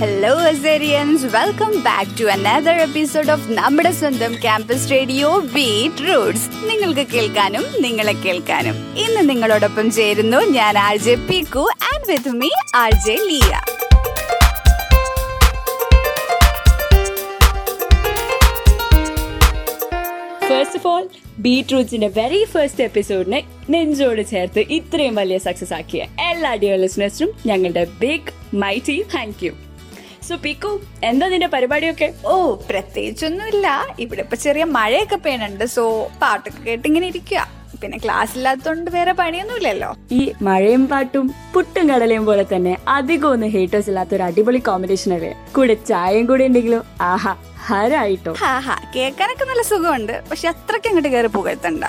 Hello Aserians welcome back to another episode of നമ്മുടെ സ്വന്തം campus radio beat Roots നിങ്ങൾക്ക് കേൾക്കാനും നിങ്ങളെ കേൾക്കാനും. ഇന്ന് നിങ്ങളോടൊപ്പം ചേരുന്നു ഞാൻ R J Pikku and with me R J Liya. First of all ബീട്രൂട്ട്സിന്റെ very first എപ്പിസോഡിനെ നെഞ്ചോട് ചേർത്ത് ഇത്രയും വലിയ സക്സസ് ആക്കിയ എല്ലാ ഡിയർ ലിസ്ണേഴ്സിനും ഞങ്ങളുടെ big my team thank you so Pikku എന്താ നിന്റെ പരിപാടിയൊക്കെ? ഓ പ്രത്യേകിച്ചൊന്നുമില്ല. ഇവിടെ ഇപ്പൊ ചെറിയ മഴയൊക്കെ പെയ്യുന്നുണ്ട്. സോ പാട്ടൊക്കെ കേട്ടിങ്ങനെ ഇരിക്കുക പിന്നെ ക്ലാസ് ഇല്ലാത്തതുകൊണ്ട് വേറെ പണിയൊന്നുമില്ലല്ലോ. ഈ മഴയും പാട്ടും പുട്ടും കടലയും പോലെ തന്നെ അധികം ഒന്നും ഹേറ്റേഴ്സ് ഇല്ലാത്ത ഒരു അടിപൊളി കോമ്പിനേഷൻ അല്ലേ? കൂടെ ചായയും കൂടെ ഉണ്ടെങ്കിലും ആഹാ ഹരായിട്ടോ. ആഹാ കേൾക്കാനൊക്കെ നല്ല സുഖമുണ്ട്. പക്ഷെ അത്രയ്ക്ക് അങ്ങോട്ട് കയറി പുകഴ്ത്തണ്ട.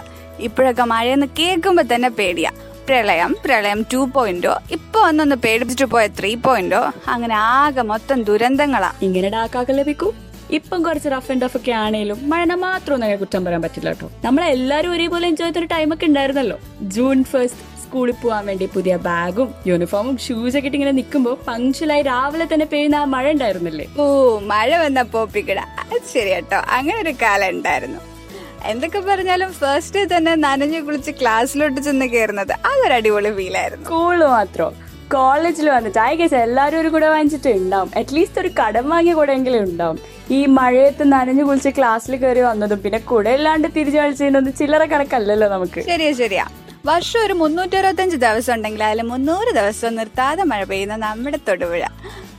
ഇപ്പോഴൊക്കെ മഴയെന്ന് കേൾക്കുമ്പോ തന്നെ പേടിയാ. പ്രളയം പ്രളയം ടു പോയിന്റോ ഇപ്പൊ ഒന്നൊന്ന് പേടിപ്പിച്ചിട്ട് പോയ ത്രീ പോയിന്റോ അങ്ങനെ ആകെ മൊത്തം ദുരന്തങ്ങളാ. ഇങ്ങനെ ഡാക്കാക്കല്ലേ ലഭിക്കും. ഇപ്പം കുറച്ച് റഫ് ആൻഡ് ടഫ് ഒക്കെ ആണെങ്കിലും മഴ മാത്രം ഒന്നും കുറ്റം പറയാൻ പറ്റില്ല കേട്ടോ. നമ്മളെല്ലാരും ഒരേപോലെ എൻജോയ് ചെയ്തൊരു ടൈമൊക്കെ ഉണ്ടായിരുന്നല്ലോ. ജൂൺ ഫസ്റ്റ് സ്കൂളിൽ പോകാൻ വേണ്ടി പുതിയ ബാഗും യൂണിഫോമും ഷൂസ് ഒക്കെ ഇട്ട് ഇങ്ങനെ നിൽക്കുമ്പോൾ പങ്ക്ച്വലായി രാവിലെ തന്നെ പെയ്യുന്ന ആ മഴ ഉണ്ടായിരുന്നില്ലേ? ഓ മഴ വന്ന പോപ്പിക്കിട അത് ശരി കേട്ടോ. അങ്ങനെ ഒരു കാലം ഉണ്ടായിരുന്നു. എന്തൊക്കെ പറഞ്ഞാലും ഫസ്റ്റ് ഡേ തന്നെ നനഞ്ഞു കുളിച്ച് ക്ലാസ്സിലോട്ട് ചെന്ന് കയറുന്നത് അതൊരു അടിപൊളി ഫീലായിരുന്നു സ്കൂൾ മാത്രം? കോളേജിൽ വന്നിട്ട് ഐ ഗസ് എല്ലാവരും ഒരു കൂടെ വാങ്ങിച്ചിട്ട് ഉണ്ടാവും. അറ്റ്ലീസ്റ്റ് ഒരു കടം വാങ്ങിയ കൂടെയെങ്കിലും ഉണ്ടാവും. ഈ മഴയത്ത് നനഞ്ഞു കുളിച്ച് ക്ലാസ്സിൽ കയറി വന്നതും പിന്നെ കൂടെ ഇല്ലാണ്ട് തിരിച്ചു കളിച്ചതിനൊന്നും ചില്ലറ കണക്കല്ലല്ലോ നമുക്ക്. ശരിയാ ശരിയാ. വർഷം ഒരു മുന്നൂറ്റി അറുപത്തഞ്ച് ദിവസം ഉണ്ടെങ്കിൽ അതിൽ മുന്നൂറ് ദിവസം നിർത്താതെ മഴ പെയ്യുന്ന നമ്മുടെ തൊടുപുഴ.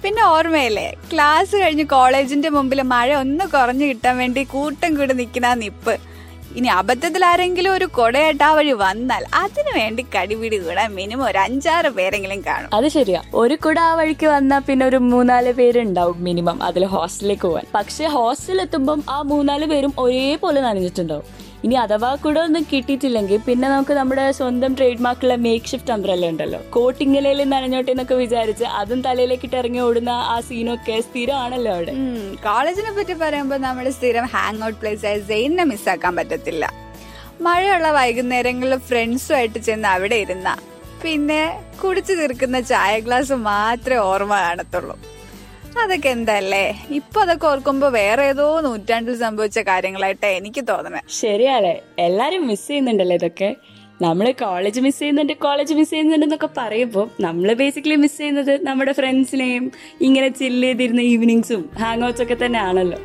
പിന്നെ ഓർമ്മയില്ലേ? ക്ലാസ് കഴിഞ്ഞ് കോളേജിന്റെ മുമ്പിൽ മഴ ഒന്ന് കുറഞ്ഞു കിട്ടാൻ വേണ്ടി കൂട്ടം കൂടി നിൽക്കുന്ന നിപ്പ്. ഇനി അബദ്ധത്തിൽ ആരെങ്കിലും ഒരു കൊടയായിട്ട് ആ വഴി വന്നാൽ അതിനു വേണ്ടി കടിപിടി കൂടാൻ മിനിമം ഒരു അഞ്ചാറ് പേരെങ്കിലും കാണും. അത് ശരിയാ. ഒരു കുട ആ വഴിക്ക് വന്നാൽ പിന്നെ ഒരു മൂന്നാൽ പേരുണ്ടാവും മിനിമം അതിൽ ഹോസ്റ്റലിലേക്ക് പോകാൻ പക്ഷെ ഹോസ്റ്റലിൽ എത്തുമ്പം ആ മൂന്നാൽ പേരും ഒരേപോലെ നനഞ്ഞിട്ടുണ്ടാവും. ഇനി അഥവാ കൂടെ ഒന്നും കിട്ടിയിട്ടില്ലെങ്കിൽ പിന്നെ നമുക്ക് നമ്മുടെ സ്വന്തം ട്രേഡ് മാർക്കുള്ള മേക്ക് ഷിഫ്റ്റ് അംബ്രല്ല ഉണ്ടല്ലോ. കോട്ടിങ്ങലയിൽ നനഞ്ഞോട്ടെ എന്നൊക്കെ വിചാരിച്ച് അതും തലയിലേക്ക് ഇട്ട് ഇറങ്ങി ഓടുന്ന ആ സീനൊക്കെ സ്ഥിരമാണല്ലോ അവിടെ. കോളേജിനെ പറ്റി പറയുമ്പോൾ നമ്മൾ സ്ഥിരം ഹാങ് ഔട്ട് പ്ലേസ് ആയ സെയിനെ മിസ്സാക്കാൻ പറ്റത്തില്ല. മഴയുള്ള വൈകുന്നേരങ്ങളിൽ ഫ്രണ്ട്സുമായിട്ട് ചെന്ന് അവിടെ ഇരുന്ന. പിന്നെ കുടിച്ചു തീർക്കുന്ന ചായ ഗ്ലാസ് മാത്രമേ ഓർമ്മ കാണത്തുള്ളൂ. അതൊക്കെ എന്തല്ലേ? ഇപ്പൊ അതൊക്കെ ഓർക്കുമ്പോ വേറെ ഏതോ നൂറ്റാണ്ടിൽ സംഭവിച്ച കാര്യങ്ങളായിട്ടാ എനിക്ക് തോന്നുന്നത് ശരിയല്ലേ എല്ലാരും മിസ് ചെയ്യുന്നുണ്ടല്ലോ ഇതൊക്കെ. നമ്മൾ കോളേജ് മിസ് ചെയ്യുന്നുണ്ട് കോളേജ് മിസ് ചെയ്യുന്നുണ്ട് എന്നൊക്കെ പറയുമ്പോൾ നമ്മൾ ബേസിക്കലി മിസ് ചെയ്യുന്നത് നമ്മുടെ ഫ്രണ്ട്സിനെയും ഇങ്ങനെ ചില്ല് ചെയ്തിരുന്ന ഈവനിങ്സും ഹാങ് ഔട്ട്സ് ഒക്കെ തന്നെ ആണല്ലോ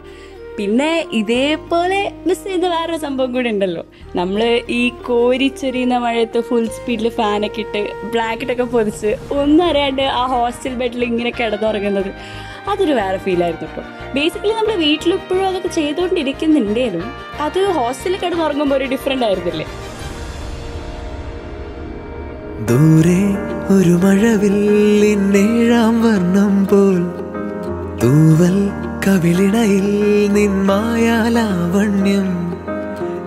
പിന്നെ ഇതേപോലെ മിസ് ചെയ്യുന്ന വേറൊരു സംഭവം കൂടി ഉണ്ടല്ലോ. നമ്മൾ ഈ കോരിച്ചെറിയുന്ന മഴയത്ത് ഫുൾ സ്പീഡിൽ ഫാനൊക്കെ ഇട്ട് ബ്ലാക്കറ്റൊക്കെ പൊതിച്ച് ഒന്നും അറിയാണ്ട് ആ ഹോസ്റ്റൽ ബെഡിൽ ഇങ്ങനെ കിടന്നുറങ്ങുന്നത്. അതൊരു വേറെ ഫീലായിരുന്നു കേട്ടോ ബേസിക്കലി നമ്മൾ വീട്ടിൽ ഇപ്പോഴും അതൊക്കെ ചെയ്തുകൊണ്ടിരിക്കുന്നുണ്ടേലും അത് ഹോസ്റ്റലിൽ കിടന്നുറങ്ങുമ്പോൾ ഒരു ഡിഫറെന്റ് ആയിരുന്നില്ലേ? ദൂരെ ഒരു മഴവില്ലിന്നേഴാം വർണം പോൽ തൂവൽ കവിളിണയിൽ നിന്മായാലാവണ്യം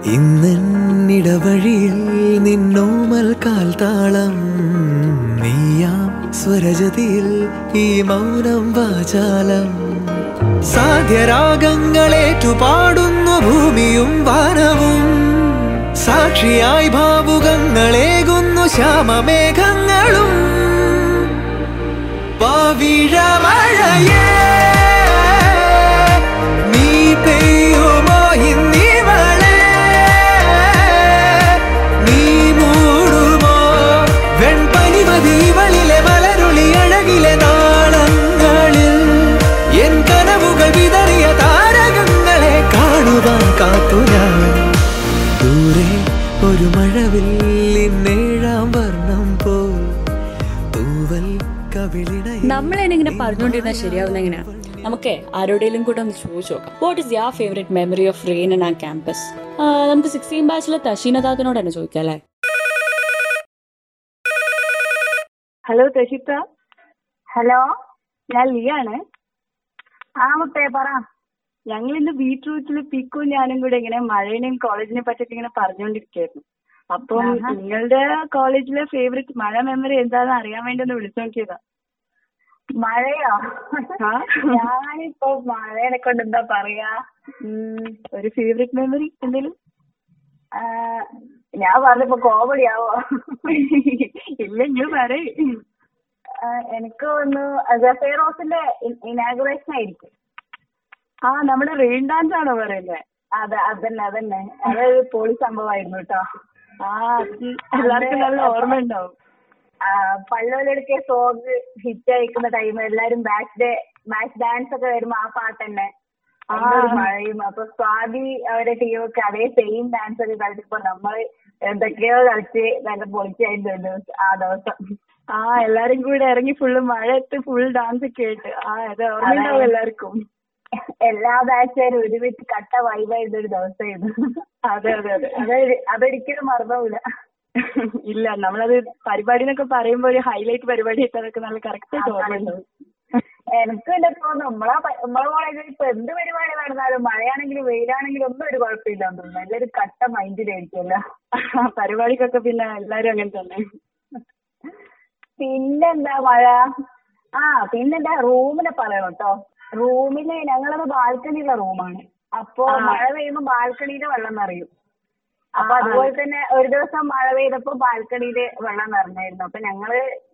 ഇന്നിടവഴിയിൽ നിന്നോമൽ കാൽത്താളം. നീയാം സ്വരജതിയിൽ ഈ മൗനം വാചാലം. സാധ്യരാഗങ്ങളേറ്റു പാടുന്ന ഭൂമിയും വാനവും. സാക്ഷിയായി ഭാവുകങ്ങളേകുന്നു ശ്യാമമേഘങ്ങളും. പവിഴമഴയേ നമ്മളതിനെ ഇങ്ങനെ പറഞ്ഞുകൊണ്ടിരുന്നാൽ ശരിയാവുന്ന എങ്ങനെയാ? നമുക്കേ ആരോടെങ്കിലും കൂടെ ഒന്ന് ചോദിച്ചു നോക്കാം. What is ya favourite memory of rain in ആ ക്യാമ്പസ് നമുക്ക് സിക്സ്റ്റീൻ ബാച്ചിലെ തഷീന തന്നെ ചോദിക്കാം അല്ലേ? ഹലോ തശിത്ത ഹലോ ഞാൻ ലിയാണ്. ആ മുട്ടേ പറ. ഞങ്ങൾ ഇന്ന് ബീട്രൂട്ടിൽ പിക്കും ഞാനും കൂടെ ഇങ്ങനെ മഴേനെയും കോളേജിനെ പറ്റിയൊക്കെ ഇങ്ങനെ പറഞ്ഞുകൊണ്ടിരിക്കായിരുന്നു. അപ്പം നിങ്ങളുടെ കോളേജിലെ ഫേവറേറ്റ് മഴ മെമ്മറി എന്താണെന്ന് അറിയാൻ വേണ്ടി ഒന്ന് വിളിച്ചു നോക്കിയതാ. മഴയോ? ഞാനിപ്പോ മഴേനെ കൊണ്ട് എന്താ പറയാ? ഒരു ഫേവറേറ്റ് മെമ്മറി എന്തേലും? ഞാൻ ഞാൻ പറഞ്ഞപ്പോ കോമഡി ആവോ? ഇല്ലെങ്കിൽ പറയ്. ഏഹ് എനിക്ക് തോന്നുന്നു ജഫേ റോസിന്റെ ഇനാഗുറേഷൻ ആയിരിക്കും. ആ നമ്മുടെ റെയിൻ ഡാൻസ് ആണോ പറയുന്നത് അതെ അതന്നെ അതന്നെ. അതൊരു പൊളി സംഭവമായിരുന്നു കേട്ടോ. ആ എല്ലാർക്കും എല്ലാവർക്കും നല്ല ഓർമ്മ ഉണ്ടാവും പള്ളോലെടുക്കെ സോങ് ഹിറ്റ് ടൈമ് ടൈം എല്ലാരും ബാച്ച് ഡേ ബാച്ച് ഡാൻസ് ഒക്കെ വരുമ്പോ ആ പാട്ട് തന്നെ എന്തൊരു മഴയും. അപ്പൊ സ്വാതി അവരെ ടീമൊക്കെ അതേ സെയിം ഡാൻസ് ഒക്കെ കളിച്ചപ്പോ നമ്മൾ എന്തൊക്കെയോ കളിച്ച് നല്ല പൊളിച്ചായിരുന്നു ഒരു ദിവസം ആ ദിവസം. ആ എല്ലാരും കൂടെ ഇറങ്ങി ഫുള്ള് മഴയത്ത് ഫുൾ ഡാൻസ് ഒക്കെ ആയിട്ട്. ആ അത് ഓർമ്മയുണ്ടാവും എല്ലാവർക്കും. എല്ലാ ബാച്ചുകാരും ഒരുമിച്ച് കട്ട വൈബായിരുന്ന ഒരു ദിവസമായിരുന്നു. അതെ അതെ അതെ. അതൊരു അതൊരിക്കലും മറന്നുപോവില്ല ഇല്ല നമ്മളത് പരിപാടി എന്നൊക്കെ പറയുമ്പോ ഒരു ഹൈലൈറ്റ് പരിപാടി ആയിട്ട് അതൊക്കെ നല്ല കറക്റ്റ് ആയിട്ട് ഓർമ്മയുണ്ടാവും എനിക്ക് എന്റെ തോന്നുന്നു നമ്മളെ നമ്മളെ കോളേജിൽ ഇപ്പൊ എന്ത് പരിപാടി നടന്നാലും മഴയാണെങ്കിലും വെയിലാണെങ്കിലും ഒന്നും ഒരു കുഴപ്പമില്ലാന്ന് തോന്നുന്നു. നല്ലൊരു കട്ട മൈൻഡിലായിരിക്കുമല്ലോ പരിപാടിക്കൊക്കെ പിന്നെ എല്ലാരും അങ്ങനെ തന്നെ. പിന്നെന്താ മഴ? ആ പിന്നെന്താ റൂമിനെ പറയണം കേട്ടോ റൂമിൽ ഞങ്ങളത് ബാൽക്കണിയുള്ള റൂമാണ്. അപ്പൊ മഴ പെയ്യുമ്പോ ബാൽക്കണിയിലെ വെള്ളം നിറയും. അപ്പൊ അതുപോലെ തന്നെ ഒരു ദിവസം മഴ പെയ്തപ്പോ ബാൽക്കണിയിൽ വെള്ളം നിറഞ്ഞായിരുന്നു. അപ്പൊ ഞങ്ങൾ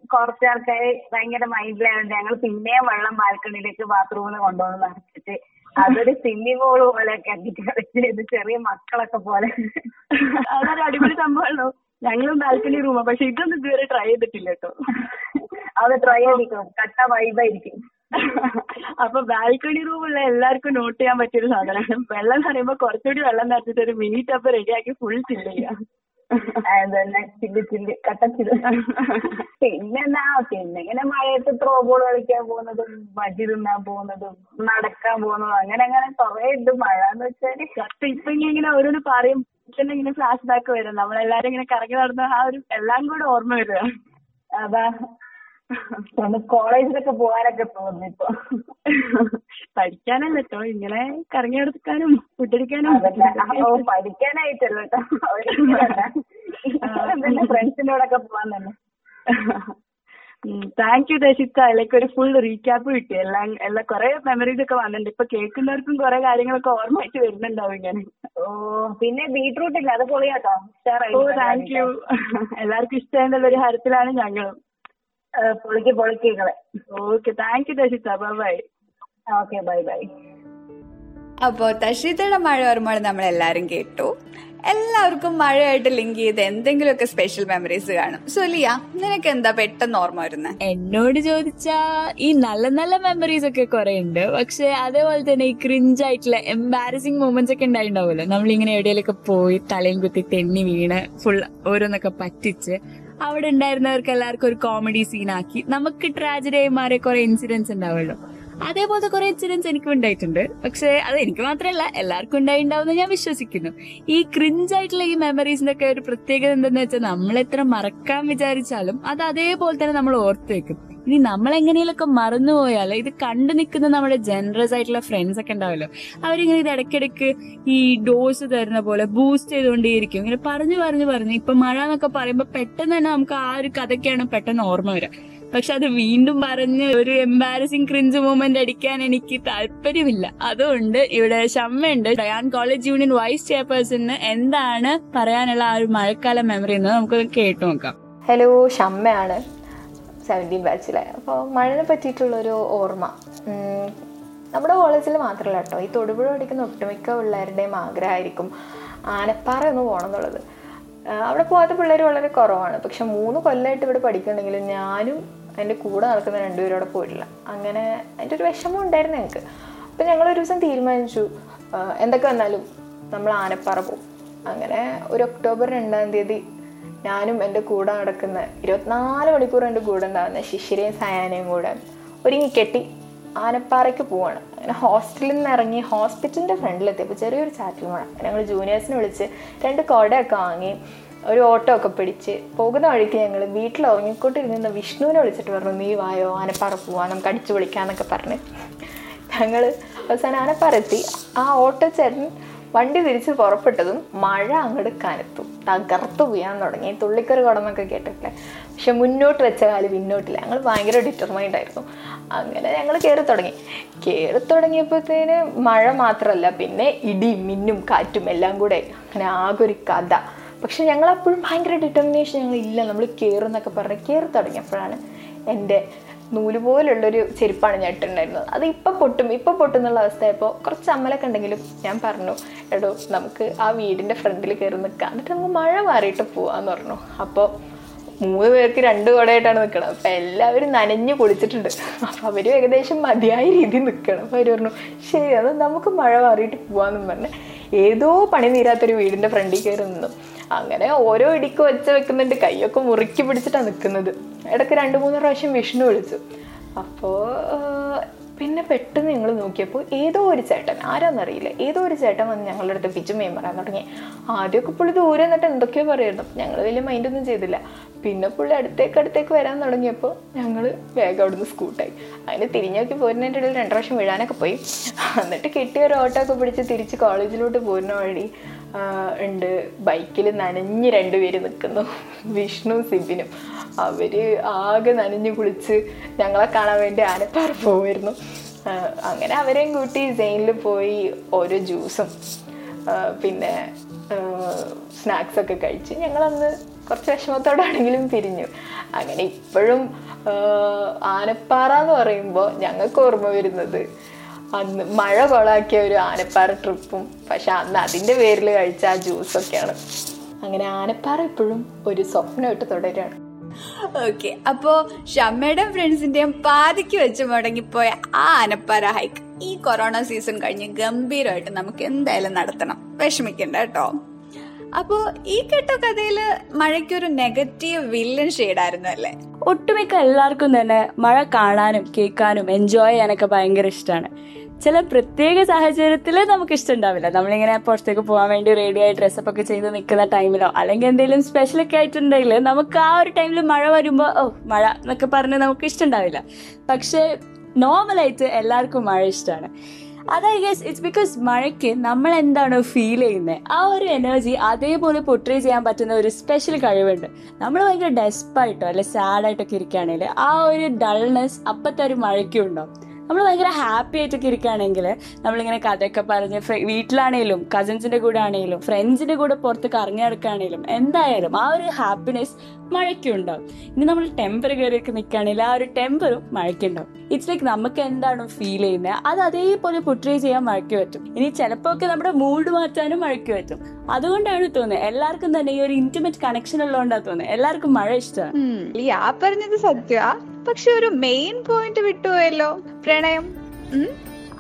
കുറച്ച് ആൾക്കാര് ഭയങ്കര മൈൻഡിലായതുകൊണ്ട് ഞങ്ങൾ പിന്നെയും വെള്ളം ബാൽക്കണിയിലേക്ക് ബാത്റൂമിൽ കൊണ്ടുവന്ന് നിറച്ചിട്ട് അതൊരു സ്വിമ്മിംഗ് പൂൾ പോലെയൊക്കെ ആക്കിയിട്ട് കളിച്ചിരുന്നു. ചെറിയ മക്കളൊക്കെ പോലെ. അതൊരു അടിപൊളി സംഭവാണല്ലോ. ഞങ്ങളും ബാൽക്കണി റൂമാ. പക്ഷെ ഇതൊന്നും ഇതുവരെ ട്രൈ ചെയ്തിട്ടില്ല കേട്ടോ. അത് ട്രൈ ചെയ്തിരിക്കും കട്ട വൈബായിരിക്കും അപ്പൊ ബാൽക്കണി റൂമുള്ള എല്ലാവർക്കും നോട്ട് ചെയ്യാൻ പറ്റിയൊരു സാധനമാണ്. വെള്ളം എന്ന് പറയുമ്പോ കുറച്ചുകൂടി വെള്ളം നിറച്ചിട്ട് ഒരു മിനി ടപ്പ് റെഡിയാക്കി ഫുൾ ചില്ല് ചെയ്യാം. അതന്നെ ചില്ല് ചില്ല് കട്ട ചില്ല് പിന്നെന്താ പിന്നെ ഇങ്ങനെ മഴയത്ത് ത്രോ ബോൾ കളിക്കാൻ പോകുന്നതും ബജി തിന്നാൻ പോകുന്നതും നടക്കാൻ പോകുന്നതും അങ്ങനെ അങ്ങനെ കൊറേ ഉണ്ട് മഴ എന്ന് വെച്ചാൽ സത്യം ഇപ്പൊ ഇങ്ങനെ ഇങ്ങനെ ഓരോന്ന് പറയും തന്നെ ഇങ്ങനെ ഫ്ലാഷ് ബാക്ക് വരും. നമ്മളെല്ലാരും ഇങ്ങനെ കറങ്ങി നടന്ന ആ ഒരു എല്ലാം കൂടെ ഓർമ്മ വരിക അതാ. ഒന്ന് കോളേജിലൊക്കെ പോകാനൊക്കെ തോന്നിപ്പോ. ഇപ്പൊ. പഠിക്കാനല്ല കേട്ടോ ഇങ്ങനെ കറങ്ങി നടക്കാനും ഫുഡടിക്കാനും അതല്ല ഓ പഠിക്കാനായിട്ടല്ല കേട്ടോ പിന്നെ ഫ്രണ്ട്സിനോടൊക്കെ പോവാൻ തന്നെ താങ്ക് യു ദശിത്ത അതിലേക്ക് ഒരു ഫുൾ റീക്യാപ്പ് കിട്ടി. എല്ലാം എല്ലാ കുറെ മെമ്മറീസ് ഒക്കെ വന്നിട്ടുണ്ട്. ഇപ്പൊ കേൾക്കുന്നവർക്കും കുറെ കാര്യങ്ങളൊക്കെ ഓർമ്മയായിട്ട് വരുന്നുണ്ടാവും ഇങ്ങനെ. ഓ പിന്നെ ബീട്രൂട്ട് ഇല്ല? അത് പൊളിയാട്ടോ? ഓ താങ്ക് യു എല്ലാവർക്കും ഇഷ്ടമായിട്ടുള്ള ഒരു ഹരത്തിലാണ് ഞങ്ങളും. പൊളിക്ക് പൊളിക്കേക്കളെ okay thank you Dashitha bye okay bye bye അപ്പോൾ തഷീതയുടെ മഴ ഓർമ്മകൾ നമ്മൾ എല്ലാവരും കേട്ടു. എല്ലാവർക്കും മഴയായിട്ട് ലിങ്ക് ചെയ്ത് എന്തെങ്കിലുമൊക്കെ സ്പെഷ്യൽ മെമ്മറീസ് കാണും. സോ ലിയ നിനക്ക് എന്താ പെട്ടെന്ന് ഓർമ്മ വരുന്നത് എന്നോട് ചോദിച്ചാ ഈ നല്ല നല്ല മെമ്മറീസ് ഒക്കെ കുറെ ഉണ്ട് പക്ഷെ അതേപോലെ തന്നെ ഈ ക്രിഞ്ച് ആയിട്ടുള്ള എംബാരസിങ് മൂമെന്റ്സ് ഒക്കെ ഉണ്ടായിട്ടുണ്ടാവുമല്ലോ. നമ്മളിങ്ങനെ എവിടെയെങ്കിലൊക്കെ പോയി തലയും കുത്തി തെന്നി വീണ് ഫുൾ ഓരോന്നൊക്കെ പറ്റിച്ച് അവിടെ ഉണ്ടായിരുന്നവർക്ക് എല്ലാവർക്കും ഒരു കോമഡി സീനാക്കി നമുക്ക് ട്രാജഡി മാറിയ കുറെ ഇൻസിഡൻസ് ഉണ്ടാവുമല്ലോ. അതേപോലത്തെ കുറെ ഇൻസിഡൻസ് എനിക്കും ഉണ്ടായിട്ടുണ്ട്. പക്ഷെ അത് എനിക്ക് മാത്രമല്ല എല്ലാവർക്കും ഉണ്ടായിണ്ടാവുന്ന ഞാൻ വിശ്വസിക്കുന്നു. ഈ ക്രിഞ്ച് ആയിട്ടുള്ള ഈ മെമ്മറീസിന്റെ ഒക്കെ ഒരു പ്രത്യേകത എന്തെന്ന് വെച്ചാൽ നമ്മൾ എത്ര മറക്കാൻ വിചാരിച്ചാലും അത് അതേപോലെ തന്നെ നമ്മൾ ഓർത്ത് വെക്കും. ഇനി നമ്മൾ എങ്ങനെയൊക്കെ മറന്നുപോയാൽ ഇത് കണ്ടു നിൽക്കുന്ന നമ്മുടെ ജനറസ് ആയിട്ടുള്ള ഫ്രണ്ട്സ് ഒക്കെ ഉണ്ടാവല്ലോ അവരിങ്ങനെ ഇത് ഇടയ്ക്കിടയ്ക്ക് ഈ ഡോസ് തരുന്ന പോലെ ബൂസ്റ്റ് ചെയ്തുകൊണ്ടേയിരിക്കും. ഇങ്ങനെ പറഞ്ഞു പറഞ്ഞു പറഞ്ഞു ഇപ്പൊ മഴ എന്നൊക്കെ പറയുമ്പോൾ പെട്ടെന്ന് തന്നെ നമുക്ക് ആ ഒരു കഥയ്ക്കാണ് പെട്ടെന്ന് ഓർമ്മ വരിക പക്ഷെ അത് വീണ്ടും പറഞ്ഞ് ഒരു എംബാരസിങ് ക്രിഞ്ച് മൂമെന്റ് അടിക്കാൻ എനിക്ക് താല്പര്യമില്ല. അതുകൊണ്ട് ഇവിടെ ഷമ്മയുണ്ട്. ഡയാൻ കോളേജ് യൂണിയൻ വൈസ് ചെയർപേഴ്സണിന് എന്താണ് പറയാനുള്ള ആ ഒരു മഴക്കാല മെമ്മറി എന്ന് നമുക്ക് കേട്ടു നോക്കാം. ഹലോ ഷമ്മയാണ്. സെവന്റീൻ ബാച്ചിലെ അപ്പോൾ മഴനെ പറ്റിയിട്ടുള്ളൊരു ഓർമ്മ. നമ്മുടെ കോളേജിൽ മാത്രമല്ല കേട്ടോ ഈ തൊടുപുഴ പഠിക്കുന്ന ഒട്ടുമിക്ക പിള്ളേരുടെയും ആഗ്രഹമായിരിക്കും ആനപ്പാറ ഒന്ന് പോകണം എന്നുള്ളത്. അവിടെ പോകാത്ത പിള്ളേർ വളരെ കുറവാണ്. പക്ഷെ മൂന്ന് കൊല്ലമായിട്ട് ഇവിടെ പഠിക്കുന്നുണ്ടെങ്കിലും ഞാനും എന്റെ കൂടെ നടക്കുന്ന രണ്ടുപേരും അവിടെ പോയിട്ടില്ല. അങ്ങനെ അതിന്റെ ഒരു വിഷമം ഉണ്ടായിരുന്നു ഞങ്ങൾക്ക്. അപ്പം ഞങ്ങൾ ഒരു ദിവസം തീരുമാനിച്ചു എന്തൊക്കെ വന്നാലും നമ്മൾ ആനപ്പാറ പോകും അങ്ങനെ ഒരു ഒക്ടോബർ രണ്ടാം തീയതി ഞാനും എന്റെ കൂടെ നടക്കുന്ന ഇരുപത്തിനാല് മണിക്കൂർ എന്റെ കൂടെ ഉണ്ടാകുന്ന ശിശിരയും സയാനയും കൂടെ ഒരുങ്ങി കെട്ടി ആനപ്പാറയ്ക്ക് പോവാണ്. അങ്ങനെ ഹോസ്റ്റലിൽ നിന്ന് ഇറങ്ങി ഹോസ്പിറ്റലിന്റെ ഫ്രണ്ടിലെത്തിയപ്പോൾ ചെറിയൊരു ചാറ്റൽ മഴ. ഞങ്ങൾ ജൂനിയേഴ്സിനെ വിളിച്ച് രണ്ട് കുടയൊക്കെ വാങ്ങി ഒരു ഓട്ടോ ഒക്കെ പിടിച്ച് പോകുന്ന വഴിക്ക് ഞങ്ങൾ വീട്ടിൽ ഉറങ്ങിക്കൊണ്ടിരുന്ന വിഷ്ണുവിനെ വിളിച്ചിട്ട് പറഞ്ഞു നീ വായോ ആനപ്പാറ പോവാം നമുക്ക് അടിച്ചു വിളിക്കാന്നൊക്കെ പറഞ്ഞ്. ഞങ്ങൾ അവസാനം ആനപ്പാറ എത്തി. ആ ഓട്ടോ ചേട്ടൻ വണ്ടി തിരിച്ച് പുറപ്പെട്ടതും മഴ അങ്ങോട്ട് കനത്തു തകർത്ത് വീഴാൻ തുടങ്ങി. തുള്ളിക്കറി കുടന്നൊക്കെ കേട്ടിട്ടില്ലേ? പക്ഷെ മുന്നോട്ട് വെച്ച കാൽ പിന്നോട്ടില്ല. ഞങ്ങൾ ഭയങ്കര ഡിറ്റർമൈൻഡ് ആയിരുന്നു. അങ്ങനെ ഞങ്ങൾ കയറി തുടങ്ങി. കയറി തുടങ്ങിയപ്പോഴത്തേന് മഴ മാത്രമല്ല പിന്നെ ഇടി മിന്നും കാറ്റും എല്ലാം കൂടെ. അങ്ങനെ ആകെ ഒരു കഥ. പക്ഷെ ഞങ്ങൾ അപ്പോഴും ഭയങ്കര ഡിറ്റർമിനേഷൻ ഞങ്ങൾ ഇല്ല നമ്മൾ കയറുന്നൊക്കെ പറഞ്ഞ് കയറി തുടങ്ങിയപ്പോഴാണ് എന്റെ നൂൽ പോലുള്ളൊരു ചെരുപ്പാണ് ഞാൻ ഇട്ടിട്ടുണ്ടായിരുന്നത്. അത് ഇപ്പം പൊട്ടും ഇപ്പം പൊട്ടുന്നുള്ള അവസ്ഥയായപ്പോൾ കുറച്ച് അമ്മലൊക്കെ ഉണ്ടെങ്കിലും ഞാൻ പറഞ്ഞു എടോ നമുക്ക് ആ വീടിന്റെ ഫ്രണ്ടിൽ കയറി നിൽക്കാം. എന്നിട്ട് നമുക്ക് മഴ മാറിയിട്ട് പോവാന്ന് പറഞ്ഞു. അപ്പോൾ മൂന്ന് പേർക്ക് രണ്ട് കുടയായിട്ടാണ് നിൽക്കണം അപ്പം എല്ലാവരും നനഞ്ഞ് കുളിച്ചിട്ടുണ്ട്. അപ്പം അവരും ഏകദേശം മതിയായ രീതിയിൽ നിൽക്കണം അപ്പം അവർ പറഞ്ഞു ശരി അത് നമുക്ക് മഴ മാറിയിട്ട് പോവാന്നും പറഞ്ഞ് ഏതോ പണി തീരാത്തൊരു വീടിന്റെ ഫ്രണ്ടിൽ കയറി നിന്നു. അങ്ങനെ ഓരോ ഇടിക്ക് വെച്ച് വെക്കുന്നുണ്ട്. കൈയൊക്കെ മുറുക്കി പിടിച്ചിട്ടാണ് നിൽക്കുന്നത് ഇടയ്ക്ക് രണ്ട് മൂന്ന് പ്രാവശ്യം വിഷ്ണു വിളിച്ചു. അപ്പോൾ പിന്നെ പെട്ടെന്ന് ഞങ്ങൾ നോക്കിയപ്പോൾ ഏതോ ഒരു ചേട്ടൻ ആരാന്നറിയില്ല. ഏതോ ഒരു ചേട്ടൻ വന്ന് ഞങ്ങളുടെ അടുത്ത് പിച്ചുമയും പറയാൻ തുടങ്ങി. ആദ്യമൊക്കെ പുള്ളി ദൂരെ നിന്നിട്ട് എന്തൊക്കെയോ പറയായിരുന്നു ഞങ്ങൾ വലിയ മൈൻഡൊന്നും ചെയ്തില്ല. പിന്നെ പുള്ളി അടുത്തേക്ക് അടുത്തേക്ക് വരാൻ തുടങ്ങിയപ്പോൾ ഞങ്ങൾ വേഗം അവിടുന്ന് സ്കൂട്ടായി അതിന് തിരിഞ്ഞൊക്കെ പോരുന്നതിന്റെ ഇടയിൽ രണ്ട് പ്രാവശ്യം വീഴാനൊക്കെ പോയി. എന്നിട്ട് കിട്ടിയ ഒരു ഓട്ടോ ഒക്കെ പിടിച്ച് തിരിച്ച് കോളേജിലോട്ട് പോരുന്ന വഴി ഉണ്ട്. ബൈക്കിൽ നനഞ്ഞ് രണ്ടുപേര് നിൽക്കുന്നു വിഷ്ണു സിബിനും. അവർ ആകെ നനഞ്ഞ് കുളിച്ച് ഞങ്ങളെ കാണാൻ വേണ്ടി ആനപ്പാറ പോകുമായിരുന്നു അങ്ങനെ അവരെയും കൂട്ടി ജയിലിൽ പോയി ഓരോ ജ്യൂസും പിന്നെ സ്നാക്സ് ഒക്കെ കഴിച്ച് ഞങ്ങളന്ന് കുറച്ച് വിഷമത്തോടാണെങ്കിലും പിരിഞ്ഞു. അങ്ങനെ ഇപ്പോഴും ആനപ്പാറ എന്ന് പറയുമ്പോൾ ഞങ്ങൾക്ക് ഓർമ്മ വരുന്നത് അന്ന് മഴ കൊളാക്കിയ ഒരു ആനപ്പാറ ട്രിപ്പും. പക്ഷെ അന്ന് അതിന്റെ പേരിൽ കഴിച്ച ആ ജ്യൂസൊക്കെയാണ്. അങ്ങനെ ആനപ്പാറ എപ്പോഴും ഒരു സ്വപ്നമായിട്ട് തുടരുകയാണ്. ഓക്കെ അപ്പോ ഷമ്മയുടെയും ഫ്രണ്ട്സിന്റെയും പാതിക്ക് വെച്ച് മുടങ്ങിപ്പോയ ആ ആനപ്പാറ ഹൈക്ക് ഈ കൊറോണ സീസൺ കഴിഞ്ഞ് ഗംഭീരമായിട്ട് നമുക്ക് എന്തായാലും നടത്തണം. വിഷമിക്കണ്ട കേട്ടോ. അപ്പോ ഈ കേട്ട കഥയിൽ മഴയ്ക്കൊരു നെഗറ്റീവ് വില്ലൻ ഷെയ്ഡായിരുന്നു അല്ലേ? ഒട്ടുമിക്ക എല്ലാവർക്കും തന്നെ മഴ കാണാനും കേൾക്കാനും എൻജോയ് ചെയ്യാനൊക്കെ ഭയങ്കര ഇഷ്ടമാണ് ചില പ്രത്യേക സാഹചര്യത്തിൽ നമുക്ക് ഇഷ്ടമുണ്ടാവില്ല നമ്മളിങ്ങനെ പുറത്തേക്ക് പോകാൻ വേണ്ടി റെഡി ആയി ഡ്രസ്സപ്പ് ഒക്കെ ചെയ്ത് നിൽക്കുന്ന ടൈമിലോ അല്ലെങ്കിൽ എന്തെങ്കിലും സ്പെഷ്യൽ ഒക്കെ ആയിട്ടുണ്ടെങ്കിൽ നമുക്ക് ആ ഒരു ടൈമിൽ മഴ വരുമ്പോൾ ഓ മഴ എന്നൊക്കെ പറഞ്ഞ് നമുക്ക് ഇഷ്ടമുണ്ടാവില്ല പക്ഷേ നോർമലായിട്ട് എല്ലാവർക്കും മഴ ഇഷ്ടമാണ് അത് ഐ ഇറ്റ്സ് ബിക്കോസ് മഴയ്ക്ക് നമ്മൾ എന്താണോ ഫീൽ ചെയ്യുന്നത് ആ ഒരു എനർജി അതേപോലെ പൊട്രേ ചെയ്യാൻ പറ്റുന്ന ഒരു സ്പെഷ്യൽ കഴിവുണ്ട്. നമ്മൾ ഭയങ്കര ഡെസ്പായിട്ടോ അല്ലെ സാഡായിട്ടൊക്കെ ഇരിക്കുകയാണെങ്കിൽ ആ ഒരു ഡൾനെസ് അപ്പത്തെ ഒരു മഴയ്ക്കും നമ്മൾ ഭയങ്കര ഹാപ്പി ആയിട്ടൊക്കെ ഇരിക്കുകയാണെങ്കിൽ നമ്മളിങ്ങനെ കഥയൊക്കെ പറഞ്ഞ് വീട്ടിലാണെങ്കിലും കസിൻസിന്റെ കൂടെ ആണെങ്കിലും ഫ്രണ്ട്സിന്റെ കൂടെ പുറത്ത് കറങ്ങി നടക്കുകയാണെങ്കിലും എന്തായാലും ആ ഒരു ഹാപ്പിനെസ് മഴയ്ക്കും ഉണ്ടാവും. ഇനി നമ്മൾ ടെമ്പർ കയറിയൊക്കെ നിൽക്കുകയാണെങ്കിൽ ആ ഒരു ടെമ്പറും മഴയ്ക്കുണ്ടാവും ഇറ്റ്സ് ലൈക്ക് നമുക്ക് എന്താണോ ഫീൽ ചെയ്യുന്നത് അത് അതേപോലെ പുട്രേ ചെയ്യാൻ മഴയ്ക്ക് പറ്റും. ഇനി ചിലപ്പോൾ ഒക്കെ നമ്മുടെ മൂഡ് മാറ്റാനും മഴയ്ക്ക് പറ്റും. അതുകൊണ്ടാണ് തോന്നുന്നത് എല്ലാവർക്കും തന്നെ ഈ ഒരു ഇന്റിമേറ്റ് കണക്ഷൻ ഉള്ളതുകൊണ്ടാണ് തോന്നുന്നത്. എല്ലാവർക്കും മഴ ഇഷ്ടമാണ്. ആ പറഞ്ഞത് സത്യ പക്ഷെ ഒരു മെയിൻ പോയിന്റ് വിട്ടുപോയല്ലോ പ്രണയം.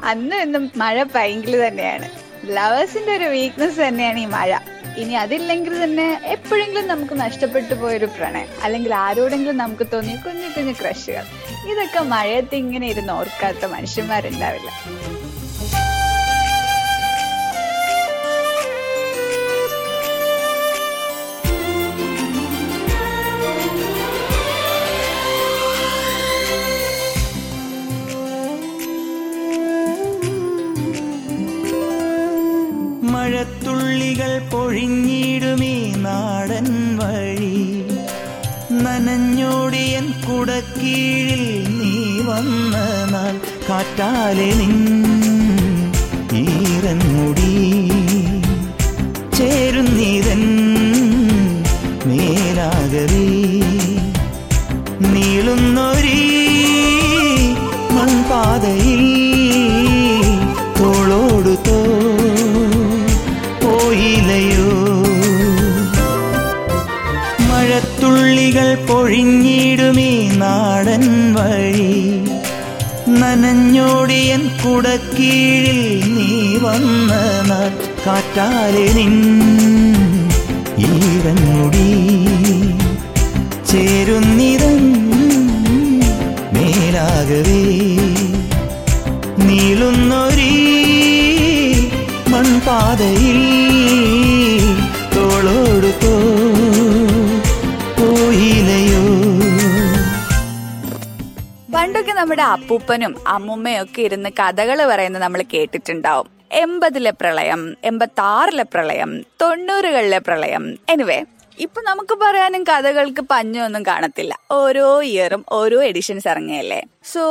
അന്നും ഇന്നും മഴ ഭയങ്കര തന്നെയാണ്. ലവേഴ്സിന്റെ ഒരു വീക്ക്നെസ് തന്നെയാണ് ഈ മഴ. ഇനി അതില്ലെങ്കിൽ തന്നെ എപ്പോഴെങ്കിലും നമുക്ക് നഷ്ടപ്പെട്ടു പോയൊരു പ്രണയം. അല്ലെങ്കിൽ ആരോടെങ്കിലും നമുക്ക് തോന്നിയ കുഞ്ഞു കുഞ്ഞു ക്രഷുകൾ ഇതൊക്കെ മഴയത്ത് ഇങ്ങനെ ഇരുന്ന് ഓർക്കാത്ത മനുഷ്യന്മാരുണ്ടാവില്ല. കാറ്റാലെ നിൻ വന്ന നാൾ കാറ്റാലെ നിൻ ഈറൻമുടി ചേരുന്നിതൻ മേലാകവേ. നീളുന്നൊരീ മൺപാതയിൽ തോളോടു പണ്ടൊക്കെ നമ്മുടെ അപ്പൂപ്പനും അമ്മുമ്മയും ഒക്കെ ഇരുന്ന് കഥകൾ പറയുന്നത് നമ്മൾ കേട്ടിട്ടുണ്ടാവും. എൺപതിലെ പ്രളയം എൺപത്തി ആറിലെ പ്രളയം തൊണ്ണൂറുകളിലെ പ്രളയം. എനിവേ ഇപ്പൊ നമുക്ക് പറയാനും കഥകൾക്ക് പഞ്ഞൊന്നും കാണത്തില്ല. ഓരോ ഇയറും ഓരോ എഡിഷൻസ് ഇറങ്ങിയല്ലേ? സോ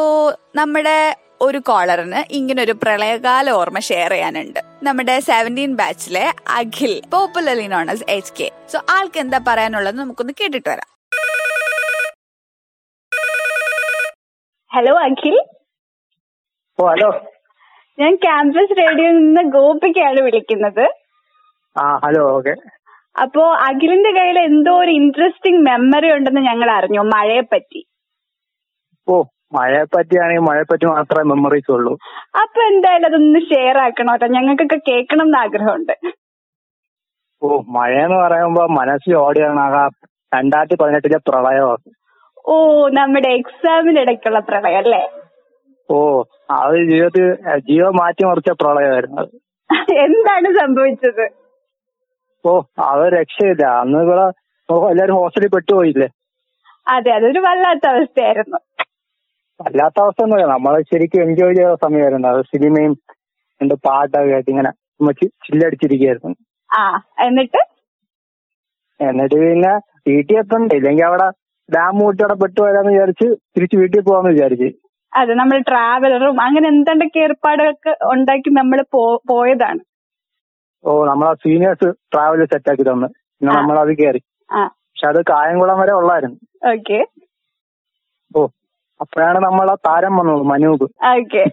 നമ്മുടെ ഒരു കോളറിന് ഇങ്ങനെ ഒരു പ്രളയകാല ഓർമ്മ ഷെയർ ചെയ്യാനുണ്ട്. നമ്മുടെ seventeen ബാച്ചിലെ Akhil popularly known as H K so ആൾക്ക് എന്താ പറയാനുള്ളത് നമുക്കൊന്ന് കേട്ടിട്ട് വരാം. ഹലോ അഖിൽ. ഓ ഹലോ ഞാൻ ക്യാമ്പസ് റേഡിയോയിൽ നിന്ന് ഗോപികയാണ് വിളിക്കുന്നത്. ആ ഹലോ ഓക്കെ. അപ്പോ അഖിലിന്റെ കയ്യിൽ എന്തോ ഒരു ഇൻട്രസ്റ്റിംഗ് മെമ്മറി ഉണ്ടെന്ന് ഞങ്ങൾ അറിഞ്ഞു മഴയെ പറ്റി ഓ മഴയെ പറ്റിയാണെങ്കിൽ മഴയെ പറ്റി മാത്രമേ മെമ്മറീസ് ഉള്ളൂ. അപ്പൊ എന്തായാലും അതൊന്ന് ഷെയർ ആക്കണം കേട്ടോ ഞങ്ങൾക്കൊക്കെ കേൾക്കണം എന്ന് ആഗ്രഹമുണ്ട്. ഓ എന്ന് പറയുമ്പോ മനസ്സിൽ ഓടിയാണ് ആ രണ്ടായിരത്തി പതിനെട്ടിലെ പ്രളയം. ഓ നമ്മുടെ എക്സാമിനിടയ്ക്കുള്ള പ്രളയം അല്ലേ? ഓ അത് ജീവിതത്തിൽ മാറ്റി മറിച്ച പ്രളയമായിരുന്നു. അത് എന്താണ് സംഭവിച്ചത്? ഓ അത് രക്ഷയില്ല. അന്ന് ഇവിടെ എല്ലാരും ഹോസ്റ്റലിൽ പെട്ടുപോയില്ലേ? അതെ അതൊരു വല്ലാത്ത അവസ്ഥയായിരുന്നു. വല്ലാത്ത അവസ്ഥ ഒന്നുമില്ല നമ്മൾ ശരിക്കും എൻജോയ് ചെയ്ത സമയമായിരുന്നു. അത് സിനിമയും എന്റെ പാട്ടൊക്കെ ആയിട്ട് ഇങ്ങനെ ചില്ലടിച്ചിരിക്കായിരുന്നു ആ എന്നിട്ട്? എന്നിട്ട് പിന്നെ വീട്ടിൽ എത്തണ്ടേ? ഇല്ലെങ്കിൽ അവിടെ ഡാം കൂട്ടി അവിടെ പെട്ടുപോയാന്ന് വിചാരിച്ച് തിരിച്ച് വീട്ടിൽ പോവാന്ന് വിചാരിച്ച്. അതെ നമ്മൾ ട്രാവലറും അങ്ങനെ എന്തൊക്കെ ഏർപ്പാടുകളൊക്കെ ഉണ്ടാക്കി നമ്മൾ പോയതാണ്. ഓ നമ്മളെ സീനിയേഴ്സ് ട്രാവൽ സെറ്റാക്കി തന്ന്. പിന്നെ നമ്മൾ നമ്മളത് കയറി പക്ഷെ അത് കായംകുളം വരെ ഉള്ളായിരുന്നു. ഓക്കെ. ഓ അപ്പോഴാണ് നമ്മളെ താരം വന്നത് മനൂപ്. ഓക്കെ.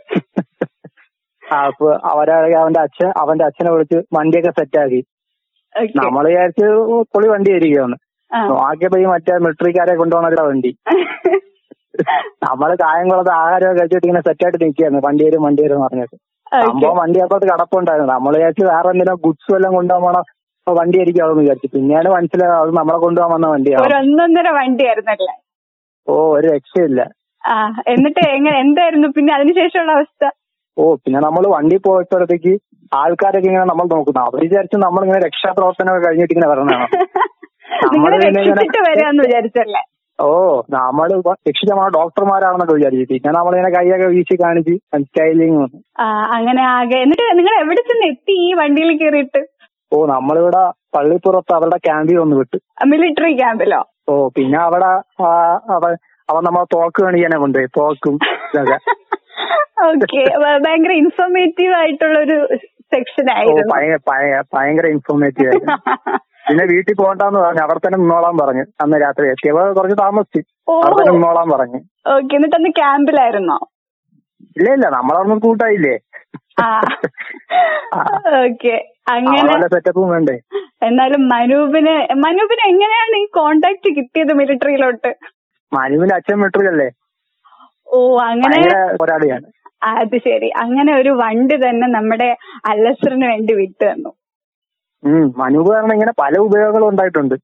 അപ്പൊ അവരാണെങ്കിൽ അവന്റെ അച്ഛൻ അവന്റെ അച്ഛനെ വിളിച്ച് വണ്ടിയൊക്കെ സെറ്റ് ആക്കി. നമ്മൾ വിചാരിച്ച് പൊളി വണ്ടി ആയിരിക്കുമെന്ന് നോക്കിയപ്പോ ഈ മറ്റേ മിലിറ്ററിക്കാരെ കൊണ്ടുപോകുന്ന വണ്ടി. നമ്മൾ കായംകുളത്ത് ആഹാരമൊക്കെ കഴിച്ചിട്ട് ഇങ്ങനെ സെറ്റായിട്ട് നിൽക്കുകയായിരുന്നു വണ്ടി വരും വണ്ടി വരും എന്ന് പറഞ്ഞിട്ട്. സംഭവം വണ്ടി അപ്പുറത്ത് കിടപ്പുണ്ടായിരുന്നു. നമ്മൾ വിചാരിച്ചു വേറെ എന്തെങ്കിലും ഗുഡ്സ് എല്ലാം അപ്പൊ വണ്ടി ആയിരിക്കും വിചാരിച്ചു. പിന്നെയാണ് മനസ്സിലായത് അത് നമ്മളെ കൊണ്ടുപോകാൻ വന്ന ഒരു വണ്ടിയാണ് ഒന്നൊന്നര വണ്ടിയായിരുന്നല്ലേ ഓ ഒരു രക്ഷയില്ല. ആ എന്നിട്ട് എങ്ങനെ എന്തായിരുന്നു പിന്നെ അതിനുശേഷമുള്ള അവസ്ഥ? ഓ പിന്നെ നമ്മൾ വണ്ടി പോയപ്പോഴത്തേക്ക് ആൾക്കാരൊക്കെ ഇങ്ങനെ നമ്മൾ നോക്കുന്നു. അവർ വിചാരിച്ചു നമ്മളിങ്ങനെ രക്ഷാപ്രവർത്തനമൊക്കെ കഴിഞ്ഞിട്ട് ഇങ്ങനെ വരണതാണ്? നമ്മൾ വിചാരിച്ചല്ലേ? ഓ നമ്മൾ രക്ഷിച്ച നമ്മളെ ഡോക്ടർമാരാണെന്നൊക്കെ വിചാരിച്ചു പിന്നെ നമ്മളിങ്ങനെ കൈയൊക്കെ വീശി കാണിച്ച് സ്റ്റൈലിങ് അങ്ങനെ ആകെ. എന്നിട്ട് നിങ്ങൾ എവിടെ ചെന്ന് എത്തി ഈ വണ്ടിയിൽ കയറിയിട്ട്? ഓ നമ്മളിവിടെ പള്ളിപ്പുറത്ത് അവരുടെ ക്യാമ്പിൽ ഒന്ന് വിട്ടു. മിലിറ്ററി ക്യാമ്പിലോ? ഓ പിന്നെ അവിടെ അവ അവൻ നമ്മളെ തോക്ക് കാണിക്കാനെ കൊണ്ടുപോയി തോക്കും ഇതൊക്കെ. ഓക്കെ. ഭയങ്കര ഇൻഫോർമേറ്റീവ് ആയിട്ടുള്ള ഒരു സെക്ഷൻ ആയിരുന്നു. ഭയങ്കര ഭയ- ഭയങ്കര ഇൻഫോർമേറ്റീവ് ആയിരുന്നു. പിന്നെ വീട്ടിൽ പോകണ്ടെന്ന് പറഞ്ഞു അവിടെ തന്നെ നിന്നോളാൻ പറഞ്ഞു. അന്ന് രാത്രി എത്തിയപ്പോ കുറച്ച് താമസിച്ചു. അവിടെ തന്നെ നിന്നോളാൻ പറഞ്ഞു. ഓക്കെ എന്നിട്ട് അന്ന് ക്യാമ്പിലായിരുന്നോ? ഇല്ല ഇല്ല നമ്മളൊന്നും കൂട്ടായില്ലേ ഓക്കെ അങ്ങനെ സെറ്റപ്പും വേണ്ടേ? എന്നാലും മനൂപിന് മനൂപിന് എങ്ങനെയാണ് ഈ കോണ്ടാക്ട് കിട്ടിയത് മിലിറ്ററിയിലോട്ട് മനുവിന്റെ അച്ഛൻ മിലിറ്ററിയല്ലേ ഓ അങ്ങനെ പോരാളിയാണ്. അത് ശരി. അങ്ങനെ ഒരു വണ്ടി തന്നെ നമ്മുടെ അല്ലസറിന് വേണ്ടി വിട്ടു തന്നു. ഉം. മനൂപ് കാരണം ഇങ്ങനെ പല ഉപയോഗങ്ങളും ഉണ്ടായിട്ടുണ്ട്.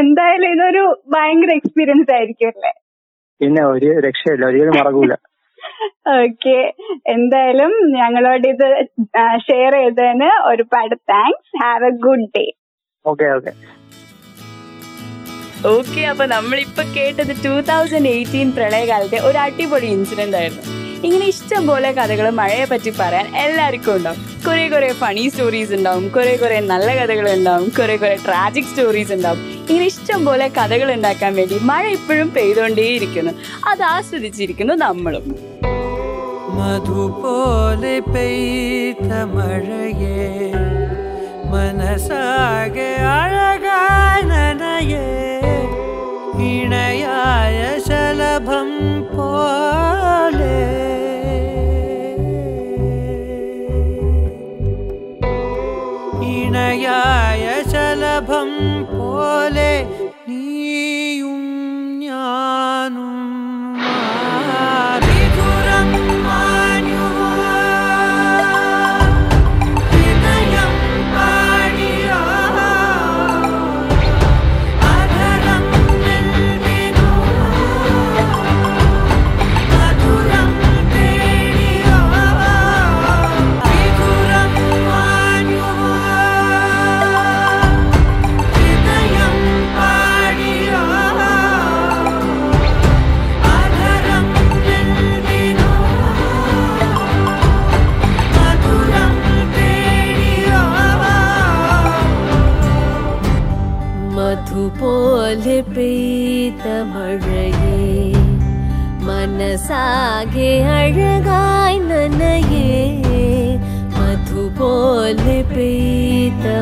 എന്തായാലും ഇതൊരു ഭയങ്കര എക്സ്പീരിയൻസ് ആയിരിക്കും അല്ലേ? പിന്നെ ഒരു രക്ഷയില്ല ഒരിക്കലും മറക്കൂല. ഓക്കെ എന്തായാലും ഞങ്ങളോട് ഇത് ഷെയർ ചെയ്തതിന് ഒരുപാട് thanks have a good day okay okay okay അപ്പൊ നമ്മളിപ്പോ കേട്ടത് ടൂ തൗസൻഡ് എയ്റ്റീൻ പ്രളയകാലത്തെ ഒരു അടിപൊളി ഇൻസിഡന്റ് ആയിരുന്നു. ഇങ്ങനെ ഇഷ്ടം പോലെ കഥകൾ മഴയെ പറ്റി പറയാൻ എല്ലാവർക്കും ഉണ്ടാവും. കുറെ കുറെ ഫണി സ്റ്റോറീസ് ഉണ്ടാവും. കുറെ കുറെ നല്ല കഥകൾ ഉണ്ടാവും. കുറെ കുറെ ട്രാജിക് സ്റ്റോറീസ് ഉണ്ടാവും. ഇങ്ങനെ ഇഷ്ടം പോലെ കഥകൾ ഉണ്ടാക്കാൻ വേണ്ടി മഴ ഇപ്പോഴും പെയ്തുകൊണ്ടേയിരിക്കുന്നു. അത് ആസ്വദിച്ചിരിക്കുന്നു നമ്മളും. മധുപോലെ പെയ്ത മഴയേ മനസാകെ അഴകായ इणयाय शलभं पोले। इणयाय शलभं पोले नीयुं नीयु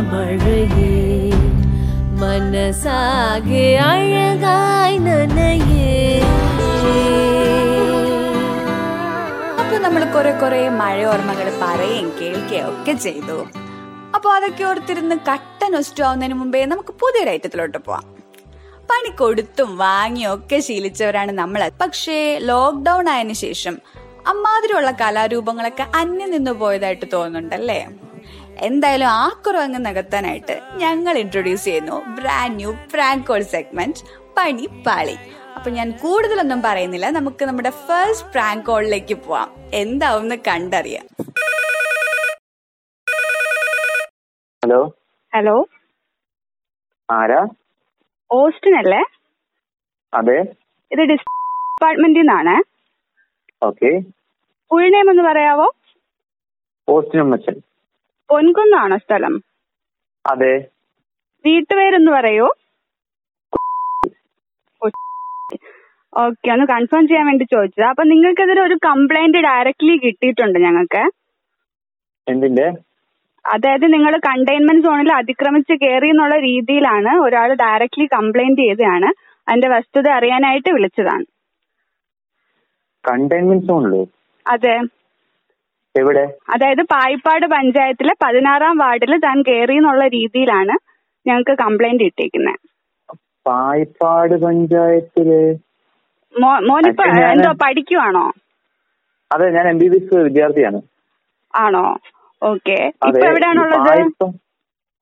മഴയേ മനസാകെ അഴകായി നനയേ. കുറെ കുറെ മഴ ഓർമ്മകൾ പറയുകയും കേൾക്കുകയും ഒക്കെ ചെയ്തു. അപ്പോൾ അതൊക്കെ ഓർത്തിരുന്ന് കട്ട നൊസ്റ്റാവുന്നതിന് മുമ്പേ നമുക്ക് പുതിയൊരു ഐറ്റത്തിലോട്ട് പോവാം. പണി കൊടുത്തും വാങ്ങിയും ഒക്കെ ശീലിച്ചവരാണ് നമ്മൾ. പക്ഷേ ലോക്ക്ഡൌൺ ആയതിനു ശേഷം അമ്മാതിരിയുള്ള കലാരൂപങ്ങളൊക്കെ അന്യം നിന്ന് പോയതായിട്ട് തോന്നുന്നുണ്ടല്ലേ? എന്തായാലും ആ കുറവങ്ങ് നികത്താനായിട്ട് ഞങ്ങൾ ഇൻട്രൊഡ്യൂസ് ചെയ്യുന്നു. ബ്രാൻഡ് ന്യൂ പ്രാങ്കോൾ സെഗ്മെന്റ് പണി പാളി. അപ്പൊ ഞാൻ കൂടുതലൊന്നും പറയുന്നില്ല. നമുക്ക് നമ്മുടെ ഫസ്റ്റ് പ്രാങ്ക് കോളിലേക്ക് പോവാം. എന്താവും കണ്ടറിയാം. ഹലോ? ഹലോ? ആരാ? ഓസ്റ്റിൻ അല്ലേ അതെ. ഇത് ഡിപ്പാർട്ട്മെന്റിൽ നിന്നാണ് ഓക്കെ. ഫുൾ നെയിം ഒന്ന് പറയാവോ? ഓസ്റ്റിൻ മച്ചൻ പൊൻകുന്നാണോ സ്ഥലം? അതെ. വീട്ടുപേരൊന്ന് പറയൂ? ഓക്കെ ഒന്ന് കൺഫേം ചെയ്യാൻ വേണ്ടി ചോദിച്ചത്. അപ്പൊ നിങ്ങൾക്കെതിരെ ഒരു കംപ്ലൈന്റ് ഡയറക്ട്ലി കിട്ടിയിട്ടുണ്ട് ഞങ്ങൾക്ക്. എന്തിന്റെ അതായത് നിങ്ങൾ കണ്ടെയ്ൻമെന്റ് സോണിൽ അതിക്രമിച്ച് കയറി എന്നുള്ള രീതിയിലാണ് ഒരാൾ ഡയറക്ട്ലി കംപ്ലൈന്റ് ചെയ്തതാണ്. അതിന്റെ വസ്തുത അറിയാനായിട്ട് വിളിച്ചതാണ്. കണ്ടെയ്ൻമെന്റ് സോണിലോ അതെ. എവിടെ? അതായത് പായിപ്പാട് പഞ്ചായത്തിലെ പതിനാറാം വാർഡിൽ താൻ കയറി എന്നുള്ള രീതിയിലാണ് ഞങ്ങൾക്ക് കംപ്ലൈന്റ് കിട്ടിയിരിക്കുന്നത് പായിപ്പാട് പഞ്ചായത്തിൽ? മോനിപ്പോ എന്തോ പഠിക്കുവാണോ? അതെ ഞാൻ എം ബി ബി എസ് വിദ്യാർത്ഥിയാണ്. ആണോ? ഓക്കെ. ഇപ്പൊ എവിടെയാണുള്ളത്?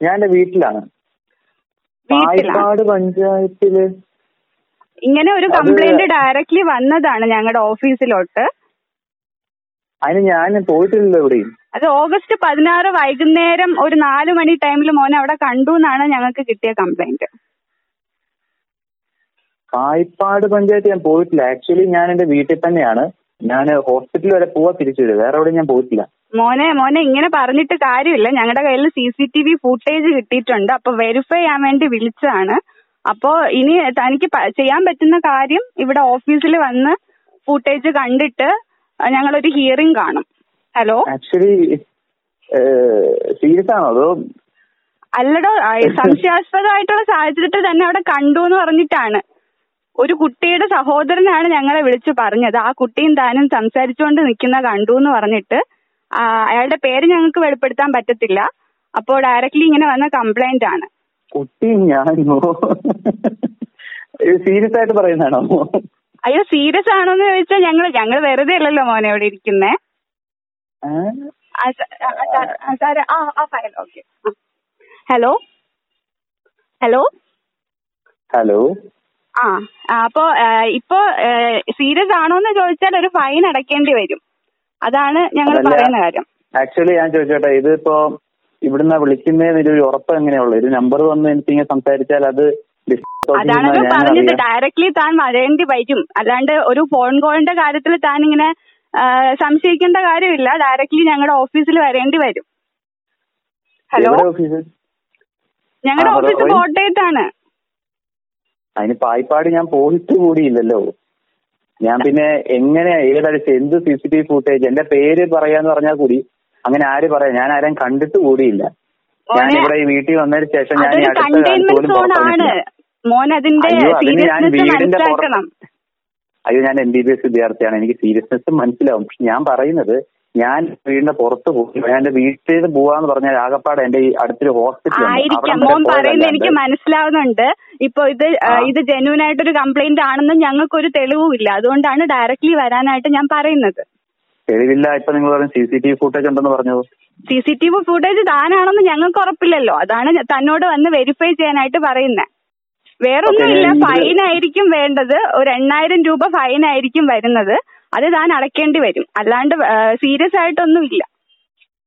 ഞാൻ എന്റെ വീട്ടിലാണ്. പായിപ്പാട് പഞ്ചായത്തിൽ ഇങ്ങനെ ഒരു കംപ്ലൈന്റ് ഡയറക്ട്ലി വന്നതാണ് ഞങ്ങളുടെ ഓഫീസിലോട്ട് അതിന് ഞാൻ പോയിട്ടില്ലല്ലോ എവിടെയും അത് ഓഗസ്റ്റ് പതിനാറ് വൈകുന്നേരം ഒരു നാല് മണി ടൈമിൽ മോനെ അവിടെ കണ്ടു എന്നാണ് ഞങ്ങൾക്ക് കിട്ടിയ കംപ്ലൈന്റ്. പായിപ്പാട് പഞ്ചായത്ത് ഞാൻ പോയിട്ടില്ല. ആക്ച്വലി ഞാൻ എന്റെ വീട്ടിൽ തന്നെയാണ്. ഞാൻ ഹോസ്പിറ്റൽ വരെ പോവാ തിരിച്ചു വരും വേറെ എവിടെയും ഞാൻ പോയിട്ടില്ല. മോനെ മോനെ ഇങ്ങനെ പറഞ്ഞിട്ട് കാര്യമില്ല. ഞങ്ങളുടെ കയ്യിൽ C C T V footage കിട്ടിയിട്ടുണ്ട്. അപ്പൊ വെരിഫൈ ചെയ്യാൻ വേണ്ടി വിളിച്ചതാണ്. അപ്പോ ഇനി തനിക്ക് ചെയ്യാൻ പറ്റുന്ന കാര്യം ഇവിടെ ഓഫീസിൽ വന്ന് ഫുട്ടേജ് കണ്ടിട്ട് ഞങ്ങളൊരു ഹിയറിംഗ് കാണും. ഹലോ ആക്ച്വലി സീരിയസ് ആണോ അതോ? അല്ലടോ സംശയാസ്പദമായിട്ടുള്ള സാഹചര്യത്തിൽ തന്നെ അവിടെ കണ്ടു എന്ന് പറഞ്ഞിട്ടാണ്. ഒരു കുട്ടിയുടെ സഹോദരനാണ് ഞങ്ങളെ വിളിച്ചു പറഞ്ഞത്. ആ കുട്ടിയും താനും സംസാരിച്ചുകൊണ്ട് നിൽക്കുന്ന കണ്ടു എന്ന് പറഞ്ഞിട്ട് അയാളുടെ പേര് ഞങ്ങൾക്ക് വെളിപ്പെടുത്താൻ പറ്റത്തില്ല. അപ്പോൾ ഡയറക്ട്ലി ഇങ്ങനെ വന്ന കംപ്ലൈന്റ് ആണ്. കുട്ടി ഞാനോ? സീരിയസ് ആയിട്ട് പറയുന്നതാണോ? അയ്യോ സീരിയസ് ആണോന്ന് ചോദിച്ചാൽ ഞങ്ങൾ ഞങ്ങൾ വെറുതെ അല്ലല്ലോ മോനെ അവിടെ ഇരിക്കുന്നേ? ആ, സ- ആ, ആ, ആ, സാറേ ആ ആ file okay. Hello? Hello? Hello? ആ അപ്പോ ഇപ്പോ സീരിയസ് ആണോന്ന് ചോദിച്ചാൽ ഒരു ഫൈൻ അടക്കേണ്ടി വരും. അതാണ് ഞങ്ങൾ പറയുന്ന കാര്യം. ആക്ച്വലി ഞാൻ ചോദിച്ചോട്ടെ ഇതിപ്പോ ഇവിടുന്ന് വിളിക്കുന്നതിന് ഒരു ഉറപ്പ് എങ്ങനെയുള്ളു ഒരു നമ്പർ വന്ന് എനിക്ക് ഇങ്ങനെ സംസാരിച്ചാൽ അത് അതാണല്ലോ പറഞ്ഞത്. ഡയറക്ട്ലി താൻ വരേണ്ടി വരും. അല്ലാണ്ട് ഒരു ഫോൺ കോളിന്റെ കാര്യത്തിൽ താൻ ഇങ്ങനെ സംശയിക്കേണ്ട കാര്യമില്ല. ഡയറക്ട്ലി ഞങ്ങളുടെ ഓഫീസിൽ വരേണ്ടി വരും. ഹലോ ഞങ്ങളുടെ ഓഫീസ്. കോട്ടയത്താണ്. അതിന് പായിപ്പാട് ഞാൻ പോയിട്ട് കൂടിയില്ലല്ലോ. ഞാൻ പിന്നെ എങ്ങനെ ഏതടിച്ച് എന്ത് C C T V footage എന്റെ പേര് പറയാന്ന് പറഞ്ഞാൽ കൂടി അങ്ങനെ ആര് പറയാം? ഞാൻ ആരെയും കണ്ടിട്ട് കൂടിയില്ല. ഞാൻ ഇവിടെ ഈ വീട്ടിൽ വന്നതിന് ശേഷം ഞാൻ അടുത്ത അയ്യോ, സീരിയസ്നെസ് മനസ്സിലാക്കണം. അയ്യോ ഞാൻ എം ബി ബി എസ് വിദ്യാർത്ഥിയാണ്. എനിക്ക് സീരിയസ്നെസ് മനസ്സിലാവും. പക്ഷെ ഞാൻ പറയുന്നത് ഞാൻ വീടിന്റെ പുറത്ത് പോകും ഞാൻ എന്റെ വീട്ടിൽ നിന്ന് പോവാന്ന് പറഞ്ഞാൽ ആകപ്പാടെ എന്റെ ഈ അടുത്തൊരു ഹോസ്പിറ്റൽ ആയിരിക്കാം. മോൻ പറയുന്നത് എനിക്ക് മനസ്സിലാവുന്നുണ്ട്. ഇപ്പൊ ഇത്. ഇത് ജെന്യൂൻ ആയിട്ടൊരു കംപ്ലൈന്റ് ആണെന്നും ഞങ്ങൾക്കൊരു തെളിവുമില്ല. അതുകൊണ്ടാണ് ഡയറക്ട്ലി വരാനായിട്ട് ഞാൻ പറയുന്നത്. തെളിവില്ല. ഇപ്പൊ നിങ്ങൾ പറയും C C T V footage ഉണ്ടെന്ന് പറഞ്ഞു? C C T V footage താനാണെന്ന് ഞങ്ങൾക്ക് ഉറപ്പില്ലല്ലോ. അതാണ് തന്നോട് വന്ന് വെരിഫൈ ചെയ്യാനായിട്ട് പറയുന്നത് വേറൊന്നുമില്ല ഫൈൻ ആയിരിക്കും വേണ്ടത്. ഒരു എണ്ണായിരം രൂപ ഫൈൻ ആയിരിക്കും വരുന്നത്. അത് താൻ അടക്കേണ്ടി വരും. അല്ലാണ്ട് സീരിയസ് ആയിട്ടൊന്നുമില്ല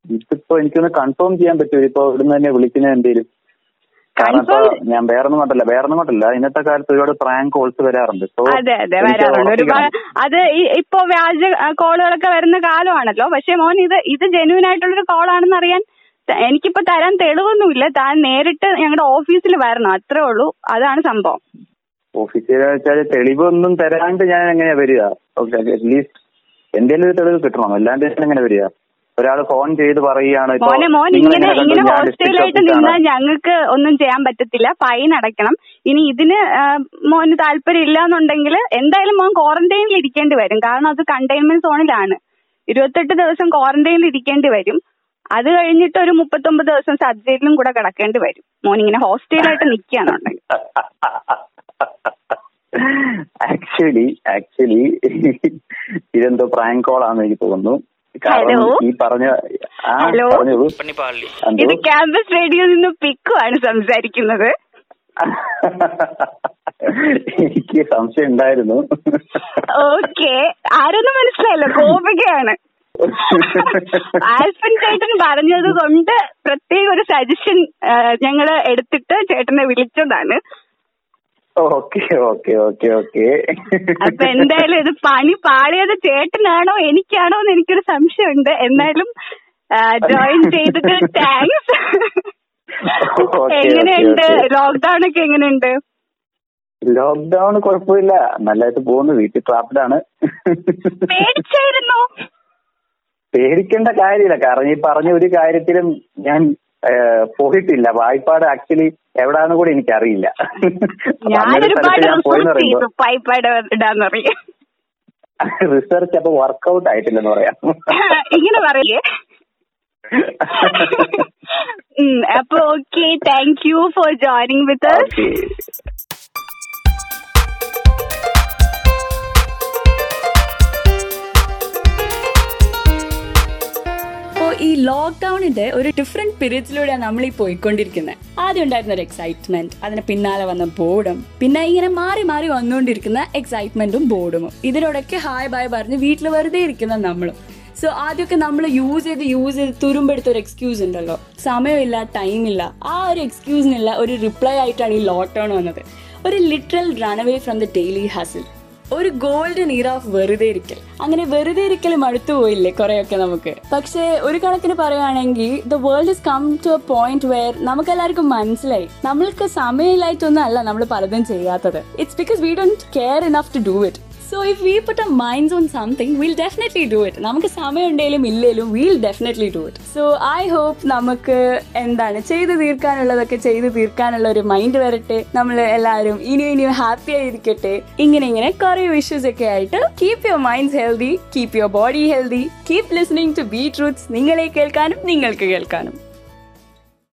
ഇതിപ്പോ എനിക്കൊന്ന് കൺഫേം ചെയ്യാൻ പറ്റുമോ? ഇപ്പൊ ഇവിടുന്ന് തന്നെ വിളിക്കുന്നത് എന്തേലും കാരണം ഇപ്പൊ Confirm- ഞാൻ വേറൊന്നും കൊണ്ടല്ല വേറൊന്നും കൊണ്ടല്ല. ഇന്നത്തെ കാലത്ത് ഒരുപാട് പ്രാങ്ക് കോൾസ് വരാറുണ്ട്. അതെ അതെ എനിക്ക് വരാറുണ്ട്. ഒരുപാട് ഉറപ്പിക്കണം. അത് ഇപ്പൊ വ്യാജ കോളുകളൊക്കെ വരുന്ന കാലമാണല്ലോ. പക്ഷെ മോൻ ഇത് ഇത് ജെന്യൂൻ ആയിട്ടുള്ളൊരു കോളാണെന്ന് അറിയാൻ എനിക്കിപ്പോ തരാൻ തെളിവൊന്നുമില്ല. താൻ നേരിട്ട് ഞങ്ങളുടെ ഓഫീസിൽ വരണം. അത്രേ ഉള്ളൂ. അതാണ് സംഭവം. ഓഫീസിൽ വെച്ചാൽ തെളിവൊന്നും തരാണ്ട് ഞാൻ എങ്ങനെയാ വരിക? അറ്റ്ലീസ്റ്റ് എന്തെങ്കിലും ഒരു തെളിവ് കിട്ടണം. അല്ലാണ്ട് ഞാൻ എങ്ങനെ വരിക? ഒരാൾ ഫോൺ ചെയ്ത് പറയുകയാണ് മോനെ മോൻ ഇങ്ങനെ ഇങ്ങനെ ഹോസ്റ്റലായിട്ട് നിന്നാൽ ഞങ്ങൾക്ക് ഒന്നും ചെയ്യാൻ പറ്റത്തില്ല. ഫൈൻ അടയ്ക്കണം. ഇനി ഇതിന് മോന് താല്പര്യം ഇല്ല എന്നുണ്ടെങ്കിൽ എന്തായാലും മോൻ ക്വാറന്റൈനിൽ ഇരിക്കേണ്ടി വരും. കാരണം അത് കണ്ടെയ്ൻമെന്റ് സോണിലാണ്. ഇരുപത്തെട്ട് ദിവസം ക്വാറന്റൈനിൽ ഇരിക്കേണ്ടി വരും. അത് കഴിഞ്ഞിട്ട് ഒരു മുപ്പത്തൊമ്പത് ദിവസം സർജറിയിലും കൂടെ കിടക്കേണ്ടി വരും. മോൻ ഇങ്ങനെ ഹോസ്റ്റലായിട്ട് നിൽക്കുകയാണെന്നുണ്ടെങ്കിൽ ആക്ച്വലി ആക്ച്വലി ഇതെന്തോ പ്രാങ്ക് കോൾ ആണെന്ന് എനിക്ക് തോന്നുന്നു. കാരണം ഹലോ? ഈ പറഞ്ഞ ആ ഹലോ? പറഞ്ഞോളൂ ഇത് ക്യാമ്പസ് റേഡിയോ നിന്ന് ആണ് സംസാരിക്കുന്നത്. എനിക്ക് സംശയം ഉണ്ടായിരുന്നു. ഓക്കെ. ആരൊന്നും മനസ്സിലായല്ലോ. കോപികയാണ്. ആൽഫൻ ചേട്ടൻ പറഞ്ഞത് കൊണ്ട് പ്രത്യേക ഒരു സജഷൻ ഞങ്ങൾ എടുത്തിട്ട് ചേട്ടനെ വിളിച്ചതാണ്. Okay okay okay okay. അപ്പൊ എന്തായാലും ഇത് പണി പാളിയത് ചേട്ടനാണോ എനിക്കാണോ എന്ന് എനിക്കൊരു സംശയമുണ്ട്. എന്നാലും ജോയിൻ ചെയ്തിട്ട് താങ്ക്സ് എങ്ങനെയുണ്ട്. ലോക്ക്ഡൌൺ ഒക്കെ എങ്ങനെയുണ്ട്? ലോക്ക്ഡൌൺ കുഴപ്പമില്ല. നല്ലതായിട്ട് പോകുന്നു. വീട്ടിൽ ട്രാപ്പിലാണ് പേടിച്ചായിരുന്നു? പേടിക്കേണ്ട കാര്യമില്ല. കാരണം ഈ പറഞ്ഞ ഒരു കാര്യത്തിലും ഞാൻ പോയിട്ടില്ല. വായ്പാട് ആക്ച്വലി എവിടാന്ന് കൂടി എനിക്കറിയില്ല. റിസർച്ച് അപ്പൊ വർക്കൗട്ട് ആയിട്ടില്ലെന്ന് പറയാം. ഇങ്ങനെ പറയേ അപ്പൊ okay thank you for joining with ഈ ലോക്ക്ഡൌണിന്റെ ഒരു ഡിഫറെന്റ് പീരീഡ്സിലൂടെയാണ് നമ്മൾ ഈ പോയിക്കൊണ്ടിരിക്കുന്നത് ആദ്യം ഉണ്ടായിരുന്ന ഒരു എക്സൈറ്റ്മെന്റ് അതിന് പിന്നാലെ വന്ന ബോർഡും പിന്നെ ഇങ്ങനെ മാറി മാറി വന്നുകൊണ്ടിരിക്കുന്ന എക്സൈറ്റ്മെന്റും ബോർഡും ഇതിനോടൊക്കെ ഹായ് ബായ് പറഞ്ഞ് വീട്ടിൽ വെറുതെ ഇരിക്കുന്ന നമ്മളും. സോ ആദ്യമൊക്കെ നമ്മൾ യൂസ് ചെയ്ത് യൂസ് ചെയ്ത് തുരുമ്പെടുത്ത ഒരു എക്സ്ക്യൂസ് ഉണ്ടല്ലോ. സമയമില്ല ടൈമില്ല ആ ഒരു എക്സ്ക്യൂസിനുള്ള ഒരു റിപ്ലൈ ആയിട്ടാണ് ഈ ലോക്ക്ഡൌൺ വന്നത്. ഒരു literal run away from the daily hassle ഒരു ഗോൾഡൻ ഇയർ ഓഫ് വെറുതെ ഇരിക്കൽ. അങ്ങനെ വെറുതെ ഇരിക്കൽ മടുത്തു പോയില്ലേ കുറെയൊക്കെ നമുക്ക്. പക്ഷേ ഒരു കണക്കിന് പറയുകയാണെങ്കിൽ the world is come to a point where നമുക്ക് എല്ലാവർക്കും മനസ്സിലായി. നമ്മൾക്ക് സമയമില്ലായിട്ടൊന്നും അല്ല നമ്മൾ പലതും ചെയ്യാത്തത്. It's because we don't care enough to do it so if we put a minds on something will definitely do it നമുക്ക് സമയം ഉണ്ടെങ്കിലും ഇല്ലേലും will definitely do it so I hope നമുക്ക് എന്താണ് ചെയ്തു തീർക്കാനുള്ളതൊക്കെ ചെയ്തു തീർക്കാനുള്ള ഒരു മൈൻഡ് വരട്ടെ. നമ്മൾ എല്ലാവരും ഇനിയും ഇനിയും ഹാപ്പി ആയിരിക്കട്ടെ. ഇങ്ങനെ ഇങ്ങനെ കുറെ വിഷസ് ഒക്കെ ആയിട്ട് keep your minds healthy keep your body healthy keep listening to Beetroots നിങ്ങളെ കേൾക്കാനും നിങ്ങൾക്ക് കേൾക്കാനും.